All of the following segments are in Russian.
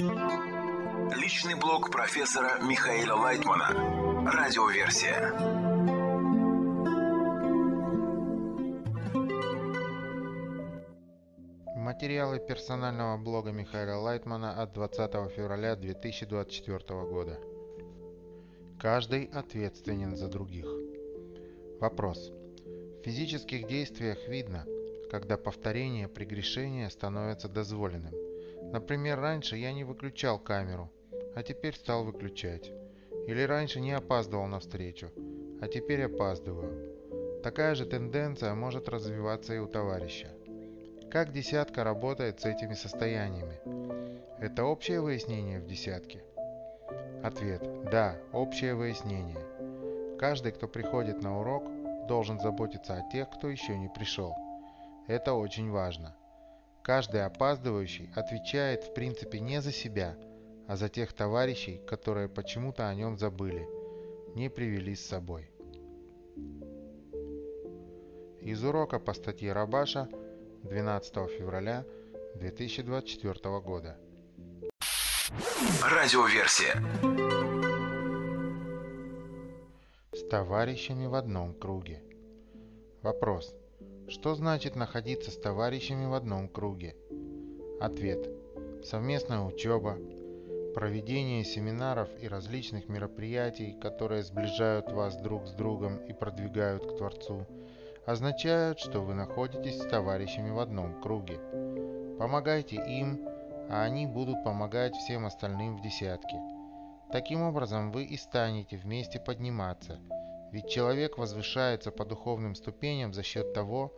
Личный блог профессора Михаила Лайтмана. Радиоверсия. Материалы персонального блога Михаила Лайтмана от 20 февраля 2024 года. Каждый ответственен за других. Вопрос. В физических действиях видно, когда повторение прегрешения становится дозволенным. Например, раньше я не выключал камеру, а теперь стал выключать. Или раньше не опаздывал на встречу, а теперь опаздываю. Такая же тенденция может развиваться и у товарища. Как десятка работает с этими состояниями? Это общее выяснение в десятке? Ответ – да, общее выяснение. Каждый, кто приходит на урок, должен заботиться о тех, кто еще не пришел. Это очень важно. Каждый опаздывающий отвечает в принципе не за себя, а за тех товарищей, которые почему-то о нем забыли, не привели с собой. Из урока по статье Рабаша 12 февраля 2024 года. Радиоверсия. С товарищами в одном круге. Вопрос. Что значит находиться с товарищами в одном круге? Ответ. Совместная учеба, проведение семинаров и различных мероприятий, которые сближают вас друг с другом и продвигают к Творцу, означают, что вы находитесь с товарищами в одном круге. Помогайте им, а они будут помогать всем остальным в десятке. Таким образом вы и станете вместе подниматься, ведь человек возвышается по духовным ступеням за счет того,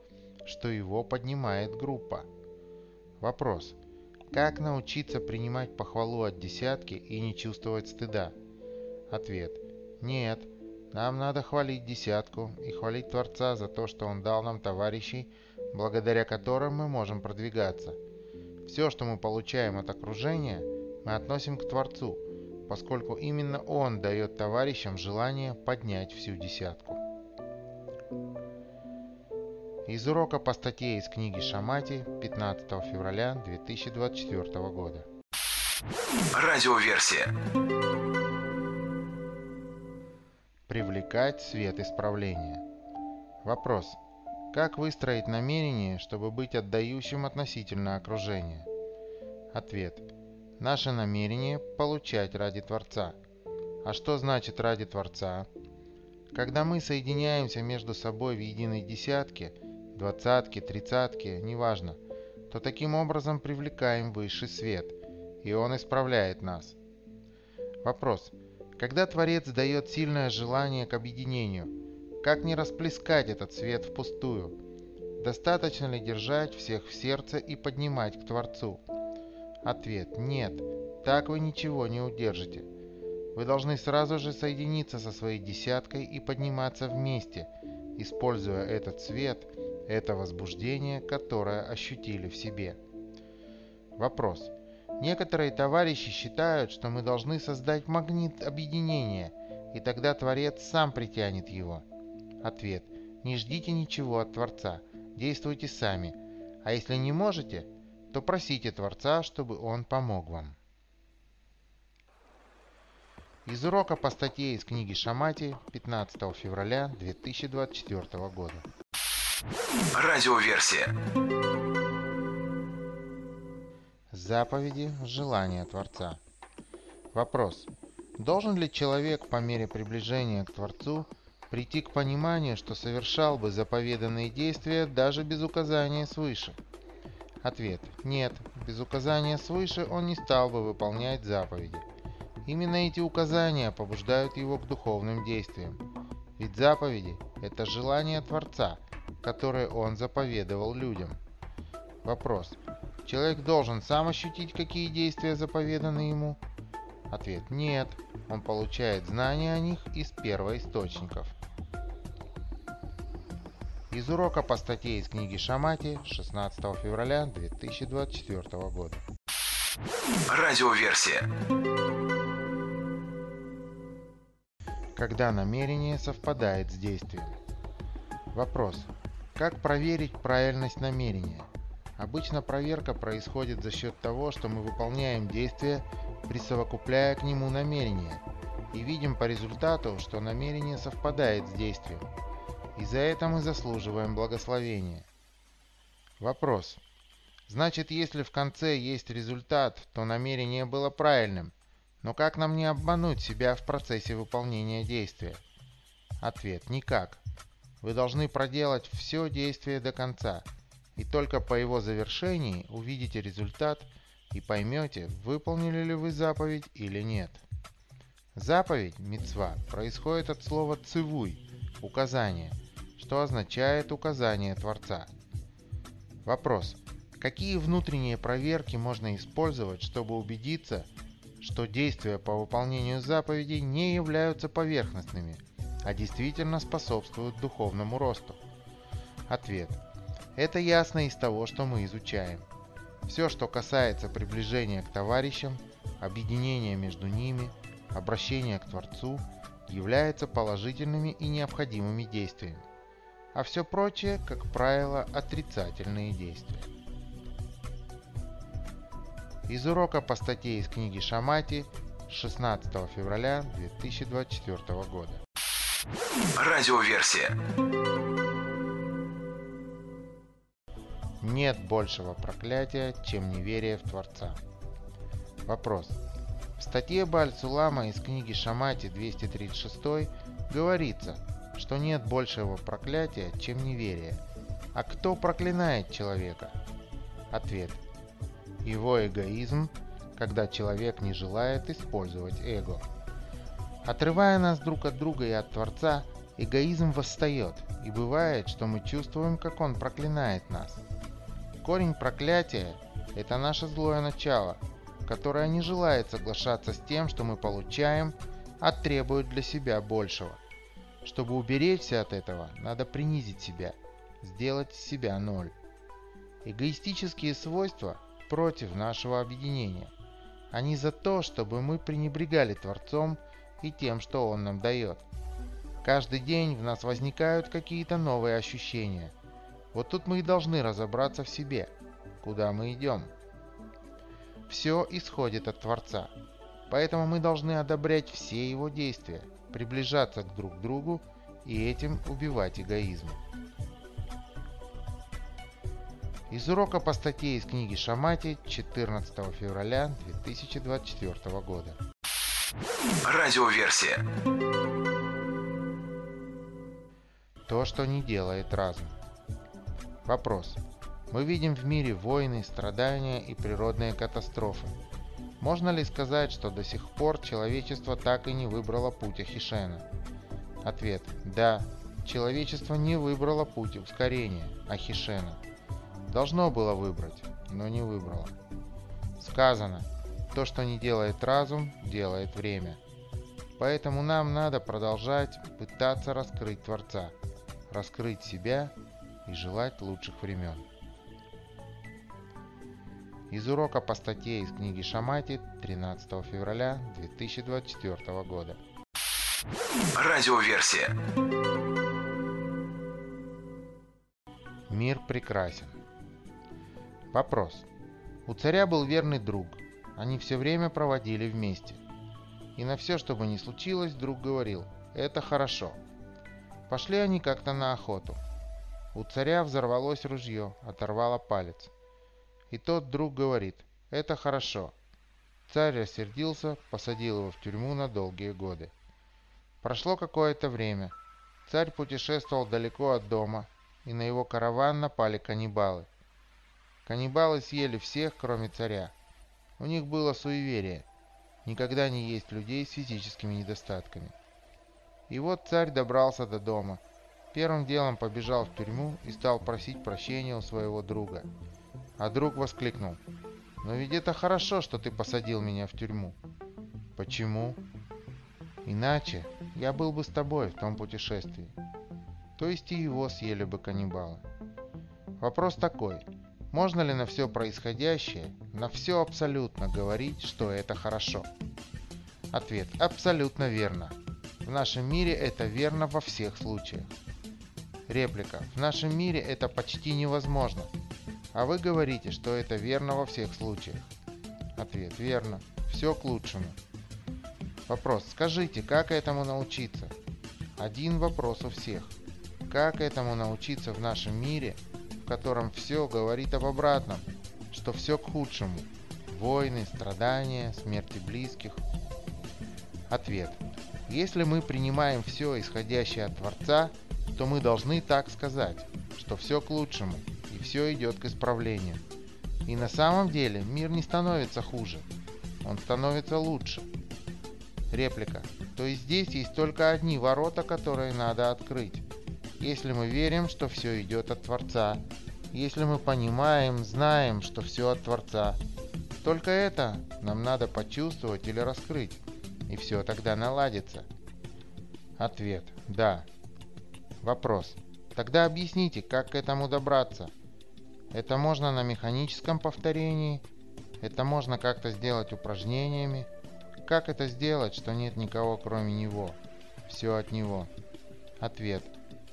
что его поднимает группа. Вопрос. Как научиться принимать похвалу от десятки и не чувствовать стыда? Ответ. Нет. Нам надо хвалить десятку и хвалить Творца за то, что Он дал нам товарищей, благодаря которым мы можем продвигаться – все, что мы получаем от окружения, мы относим к Творцу, поскольку именно Он дает товарищам желание поднять всю десятку. Из урока по статье из книги Шамати 15 февраля 2024 года. Радиоверсия. Привлекать свет исправления. Вопрос. Как выстроить намерение, чтобы быть отдающим относительно окружения? Ответ. Наше намерение – получать ради Творца. А что значит ради Творца? Когда мы соединяемся между собой в единой десятке, двадцатке, тридцатке, неважно, то таким образом привлекаем высший свет, и он исправляет нас. Вопрос. Когда Творец дает сильное желание к объединению – как не расплескать этот свет впустую? Достаточно ли держать всех в сердце и поднимать к Творцу? Ответ – нет. Так вы ничего не удержите. Вы должны сразу же соединиться со своей десяткой и подниматься вместе, используя этот свет, это возбуждение, которое ощутили в себе. Вопрос. Некоторые товарищи считают, что мы должны создать магнит объединения, и тогда Творец сам притянет его. Ответ. Не ждите ничего от Творца, действуйте сами. А если не можете, то просите Творца, чтобы Он помог вам. Из урока по статье из книги Шамати 15 февраля 2024 года. Радиоверсия. Заповеди желания Творца. Вопрос. Должен ли человек по мере приближения к Творцу прийти к пониманию, что совершал бы заповеданные действия даже без указания свыше? Ответ. Нет, без указания свыше он не стал бы выполнять заповеди. Именно эти указания побуждают его к духовным действиям. Ведь заповеди – это желание Творца, которое он заповедовал людям. Вопрос. Человек должен сам ощутить, какие действия заповеданы ему? Ответ. Нет, он получает знания о них из первоисточников. Из урока по статье из книги Шамати 16 февраля 2024 года. Радиоверсия. Когда намерение совпадает с действием. Вопрос. Как проверить правильность намерения? Обычно проверка происходит за счет того, что мы выполняем действие, присовокупляя к нему намерение, и видим по результату, что намерение совпадает с действием. И за это мы заслуживаем благословения. Вопрос. Значит, если в конце есть результат, то намерение было правильным. Но как нам не обмануть себя в процессе выполнения действия? Ответ. Никак. Вы должны проделать все действие до конца, и только по его завершении увидите результат и поймете, выполнили ли вы заповедь или нет. Заповедь, мицва, происходит от слова «цивуй» – указание, что означает указание Творца. Вопрос. Какие внутренние проверки можно использовать, чтобы убедиться, что действия по выполнению заповедей не являются поверхностными, а действительно способствуют духовному росту? Ответ. Это ясно из того, что мы изучаем. Все, что касается приближения к товарищам, объединения между ними, обращения к Творцу, является положительными и необходимыми действиями, а все прочее, как правило, отрицательные действия. Из урока по статье из книги Шамати 16 февраля 2024 года. Радиоверсия. Нет большего проклятия, чем неверие в Творца. Вопрос. В статье Бальцулама из книги Шамати 236 говорится, что нет большего проклятия, чем неверие. А кто проклинает человека? Ответ его эгоизм, когда человек не желает использовать эго. Отрывая нас друг от друга и от Творца, эгоизм восстает, и бывает, что мы чувствуем, как он проклинает нас. Корень проклятия – это наше злое начало, которое не желает соглашаться с тем, что мы получаем, а требует для себя большего. Чтобы уберечься от этого, надо принизить себя, сделать себя ноль. Эгоистические свойства – против нашего объединения. Они за то, чтобы мы пренебрегали Творцом и тем, что Он нам дает. Каждый день в нас возникают какие-то новые ощущения. Вот тут мы и должны разобраться в себе, куда мы идем. Все исходит от Творца, поэтому мы должны одобрять все его действия, приближаться друг к другу и этим убивать эгоизм. Из урока по статье из книги Шамати 14 февраля 2024 года. Радиоверсия. То, что не делает разум. Вопрос. Мы видим в мире войны, страдания и природные катастрофы. Можно ли сказать, что до сих пор человечество так и не выбрало путь Ахишена? Ответ. Да, человечество не выбрало путь ускорения Ахишена. Должно было выбрать, но не выбрало. Сказано, то, что не делает разум, делает время. Поэтому нам надо продолжать пытаться раскрыть Творца, раскрыть себя и желать лучших времен. Из урока по статье из книги Шамати 13 февраля 2024 года. Радиоверсия. Мир прекрасен. Вопрос. У царя был верный друг. Они все время проводили вместе. И на все, что бы ни случилось, друг говорил «Это хорошо». Пошли они как-то на охоту. У царя взорвалось ружье, оторвало палец. И тот друг говорит «Это хорошо». Царь рассердился, посадил его в тюрьму на долгие годы. Прошло какое-то время. Царь путешествовал далеко от дома, и на его караван напали каннибалы. Каннибалы съели всех, кроме царя. У них было суеверие – никогда не есть людей с физическими недостатками. И вот царь добрался до дома. Первым делом побежал в тюрьму и стал просить прощения у своего друга. А друг воскликнул. «Но ведь это хорошо, что ты посадил меня в тюрьму». «Почему?» «Иначе я был бы с тобой в том путешествии. То есть и его съели бы каннибалы». Вопрос такой – можно ли на все происходящее, на все абсолютно говорить, что это хорошо? Ответ – абсолютно верно. В нашем мире это верно во всех случаях. Реплика. В нашем мире это почти невозможно. А вы говорите, что это верно во всех случаях. Ответ. Верно. Все к лучшему. Вопрос. Скажите, как этому научиться? Один вопрос у всех. Как этому научиться в нашем мире, в котором все говорит об обратном, что все к худшему? Войны, страдания, смерти близких. Ответ. Если мы принимаем все исходящее от Творца, то мы должны так сказать, что все к лучшему и все идет к исправлению. И на самом деле мир не становится хуже, он становится лучше. Реплика. То есть здесь есть только одни ворота, которые надо открыть. Если мы верим, что все идет от Творца, если мы понимаем, знаем, что все от Творца, только это нам надо почувствовать или раскрыть и все тогда наладится? Ответ – да. Вопрос. Тогда объясните, как к этому добраться? Это можно на механическом повторении, это можно как-то сделать упражнениями. Как это сделать, что нет никого кроме него? Все от него. Ответ.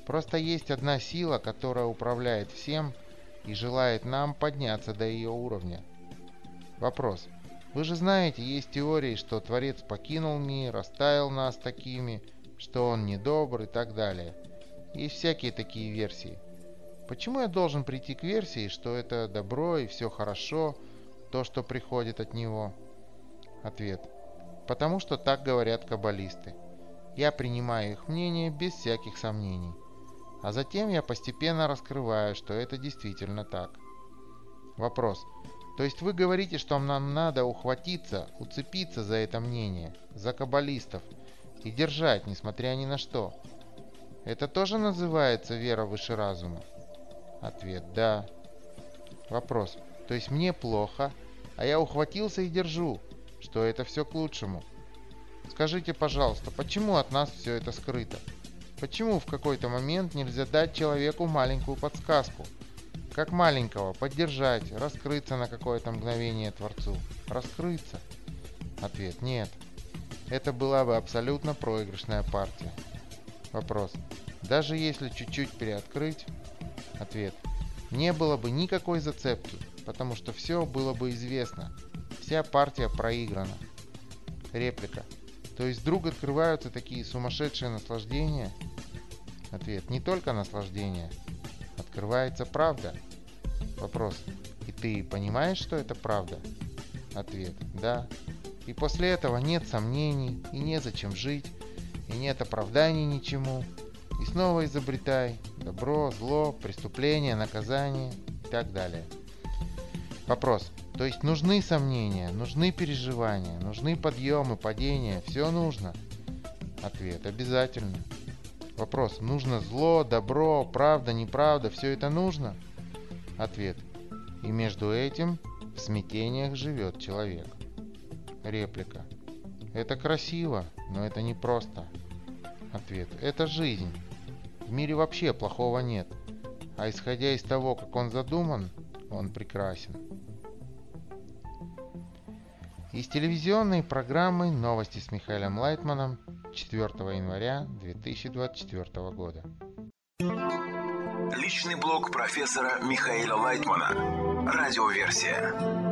Просто есть одна сила, которая управляет всем и желает нам подняться до ее уровня. Вопрос. Вы же знаете, есть теории, что Творец покинул мир, оставил нас такими, что он недобр и так далее. Есть всякие такие версии. Почему я должен прийти к версии, что это добро и все хорошо, то, что приходит от него? Ответ. Потому что так говорят каббалисты. Я принимаю их мнение без всяких сомнений. А затем я постепенно раскрываю, что это действительно так. Вопрос. То есть вы говорите, что нам надо ухватиться, уцепиться за это мнение, за каббалистов, и держать, несмотря ни на что. Это тоже называется вера выше разума? Ответ – да. Вопрос. То есть мне плохо, а я ухватился и держу, что это все к лучшему. Скажите, пожалуйста, почему от нас все это скрыто? Почему в какой-то момент нельзя дать человеку маленькую подсказку – как маленького, поддержать, раскрыться на какое-то мгновение Творцу. Раскрыться? Ответ – нет. Это была бы абсолютно проигрышная партия. Вопрос. Даже если чуть-чуть приоткрыть? Ответ. Не было бы никакой зацепки, потому что все было бы известно. Вся партия проиграна. Реплика. То есть вдруг открываются такие сумасшедшие наслаждения? Ответ. Не только наслаждения. Открывается правда. Вопрос. И ты понимаешь, что это правда? Ответ. Да. И после этого нет сомнений, и незачем жить, и нет оправданий ничему. И снова изобретай добро, зло, преступление, наказание и так далее. Вопрос. То есть нужны сомнения, нужны переживания, нужны подъемы, падения, все нужно? Ответ. Обязательно. Вопрос. Нужно зло, добро, правда, неправда, все это нужно? Ответ. И между этим в смятениях живет человек. Реплика. Это красиво, но это не просто. Ответ. Это жизнь. В мире вообще плохого нет. А исходя из того, как он задуман, он прекрасен. Из телевизионной программы «Новости с Михаилом Лайтманом» 4 января 2024 года. Личный блог профессора Михаила Лайтмана. Радиоверсия.